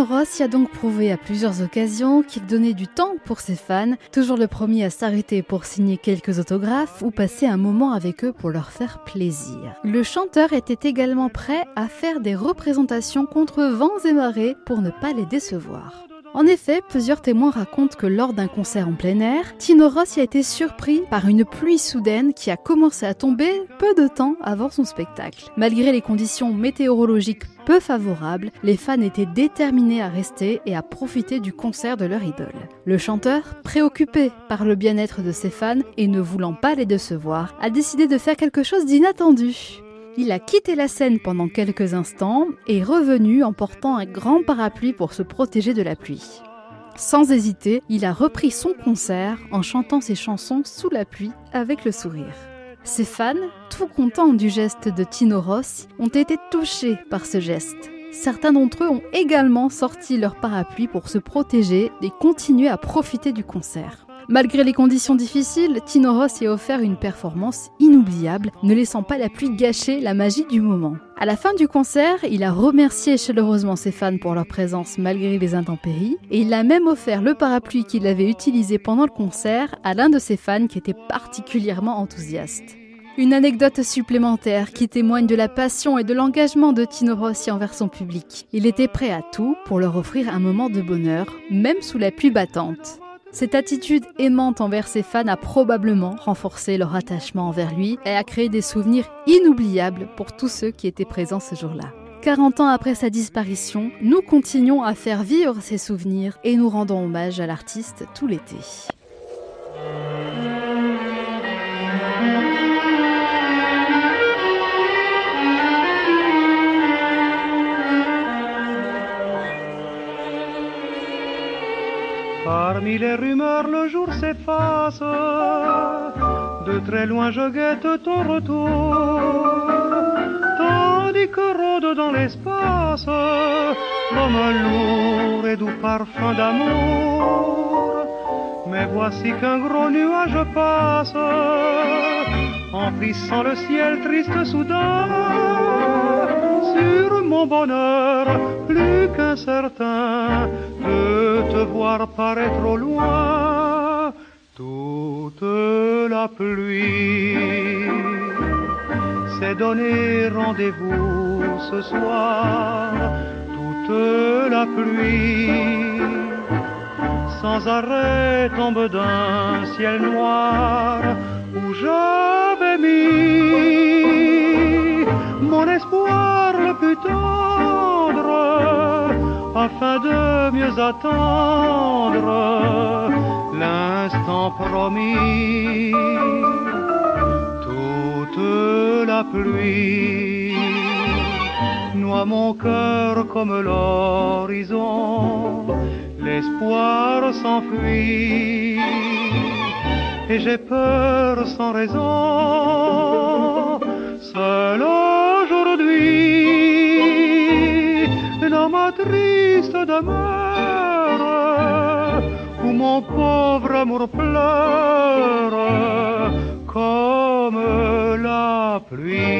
Tino Rossi a donc prouvé à plusieurs occasions qu'il donnait du temps pour ses fans, toujours le premier à s'arrêter pour signer quelques autographes ou passer un moment avec eux pour leur faire plaisir. Le chanteur était également prêt à faire des représentations contre vents et marées pour ne pas les décevoir. En effet, plusieurs témoins racontent que lors d'un concert en plein air, Tino Rossi a été surpris par une pluie soudaine qui a commencé à tomber peu de temps avant son spectacle. Malgré les conditions météorologiques peu favorables, les fans étaient déterminés à rester et à profiter du concert de leur idole. Le chanteur, préoccupé par le bien-être de ses fans et ne voulant pas les décevoir, a décidé de faire quelque chose d'inattendu. Il a quitté la scène pendant quelques instants et est revenu en portant un grand parapluie pour se protéger de la pluie. Sans hésiter, il a repris son concert en chantant ses chansons sous la pluie avec le sourire. Ses fans, tout contents du geste de Tino Rossi, ont été touchés par ce geste. Certains d'entre eux ont également sorti leur parapluie pour se protéger et continuer à profiter du concert. Malgré les conditions difficiles, Tino Rossi a offert une performance inoubliable, ne laissant pas la pluie gâcher la magie du moment. À la fin du concert, il a remercié chaleureusement ses fans pour leur présence malgré les intempéries, et il a même offert le parapluie qu'il avait utilisé pendant le concert à l'un de ses fans qui était particulièrement enthousiaste. Une anecdote supplémentaire qui témoigne de la passion et de l'engagement de Tino Rossi envers son public. Il était prêt à tout pour leur offrir un moment de bonheur, même sous la pluie battante. Cette attitude aimante envers ses fans a probablement renforcé leur attachement envers lui et a créé des souvenirs inoubliables pour tous ceux qui étaient présents ce jour-là. 40 ans après sa disparition, nous continuons à faire vivre ces souvenirs et nous rendons hommage à l'artiste tout l'été. Parmi les rumeurs, le jour s'efface. De très loin, je guette ton retour. Tandis que rôde dans l'espace l'homme lourd et doux parfum d'amour. Mais voici qu'un gros nuage passe, emplissant le ciel triste soudain. Mon bonheur, plus qu'incertain de te voir paraître au loin toute la pluie. S'est donné rendez-vous ce soir toute la pluie. Sans arrêt tombe d'un ciel noir afin de mieux attendre l'instant promis. Toute la pluie noie mon cœur comme l'horizon, l'espoir s'enfuit et j'ai peur sans raison. Seul aujourd'hui, triste demeure, où mon pauvre amour pleure comme la pluie.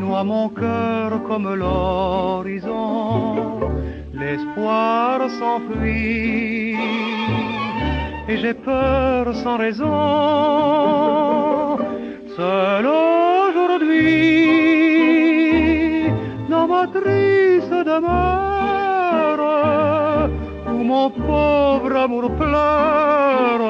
Noie mon cœur comme l'horizon, l'espoir s'enfuit et j'ai peur sans raison. Seul aujourd'hui, dans ma triste demeure, où mon pauvre amour pleure